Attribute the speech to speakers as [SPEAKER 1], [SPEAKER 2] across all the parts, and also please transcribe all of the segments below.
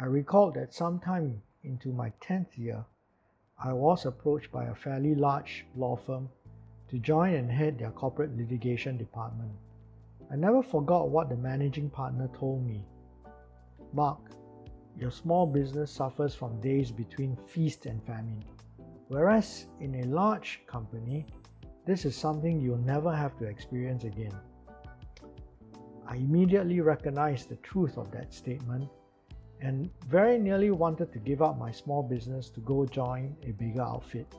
[SPEAKER 1] I recall that sometime into my 10th year, I was approached by a fairly large law firm to join and head their corporate litigation department. I never forgot what the managing partner told me. Mark, your small business suffers from days between feast and famine. Whereas in a large company, this is something you'll never have to experience again. I immediately recognized the truth of that statement and very nearly wanted to give up my small business to go join a bigger outfit.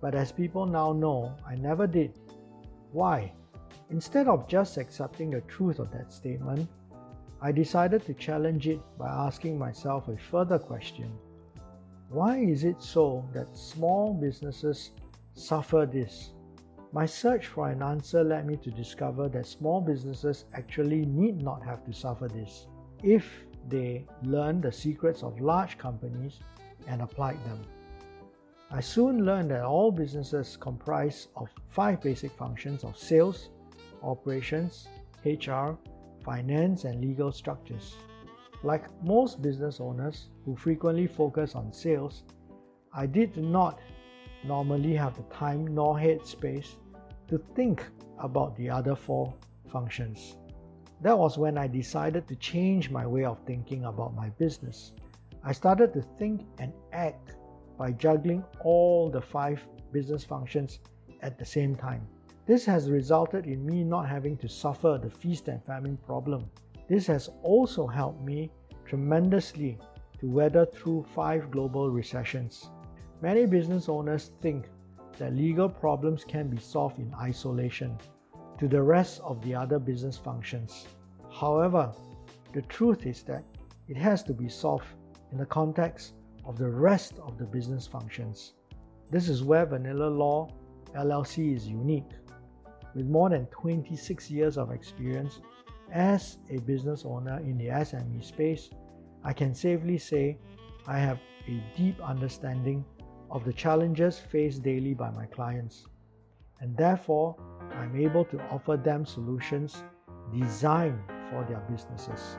[SPEAKER 1] But as people now know, I never did. Why? Instead of just accepting the truth of that statement, I decided to challenge it by asking myself a further question Why is it so that small businesses suffer this? My search for an answer led me to discover that small businesses actually need not have to suffer this if they learned the secrets of large companies and applied them. I soon learned that all businesses comprise of five basic functions of sales, operations, HR, finance, and legal structures. Like most business owners who frequently focus on sales, I did not normally have the time nor headspace to think about the other four functions. That was when I decided to change my way of thinking about my business. I started to think and act by juggling all the five business functions at the same time. This has resulted in me not having to suffer the feast and famine problem. This has also helped me tremendously to weather through five global recessions. Many business owners think that legal problems can be solved in isolation to the rest of the other business functions. However, the truth is that it has to be solved in the context of the rest of the business functions. This is where Vanilla Law LLC is unique. With more than 26 years of experience as a business owner in the SME space, I can safely say I have a deep understanding of the challenges faced daily by my clients, and therefore I'm able to offer them solutions designed for their businesses.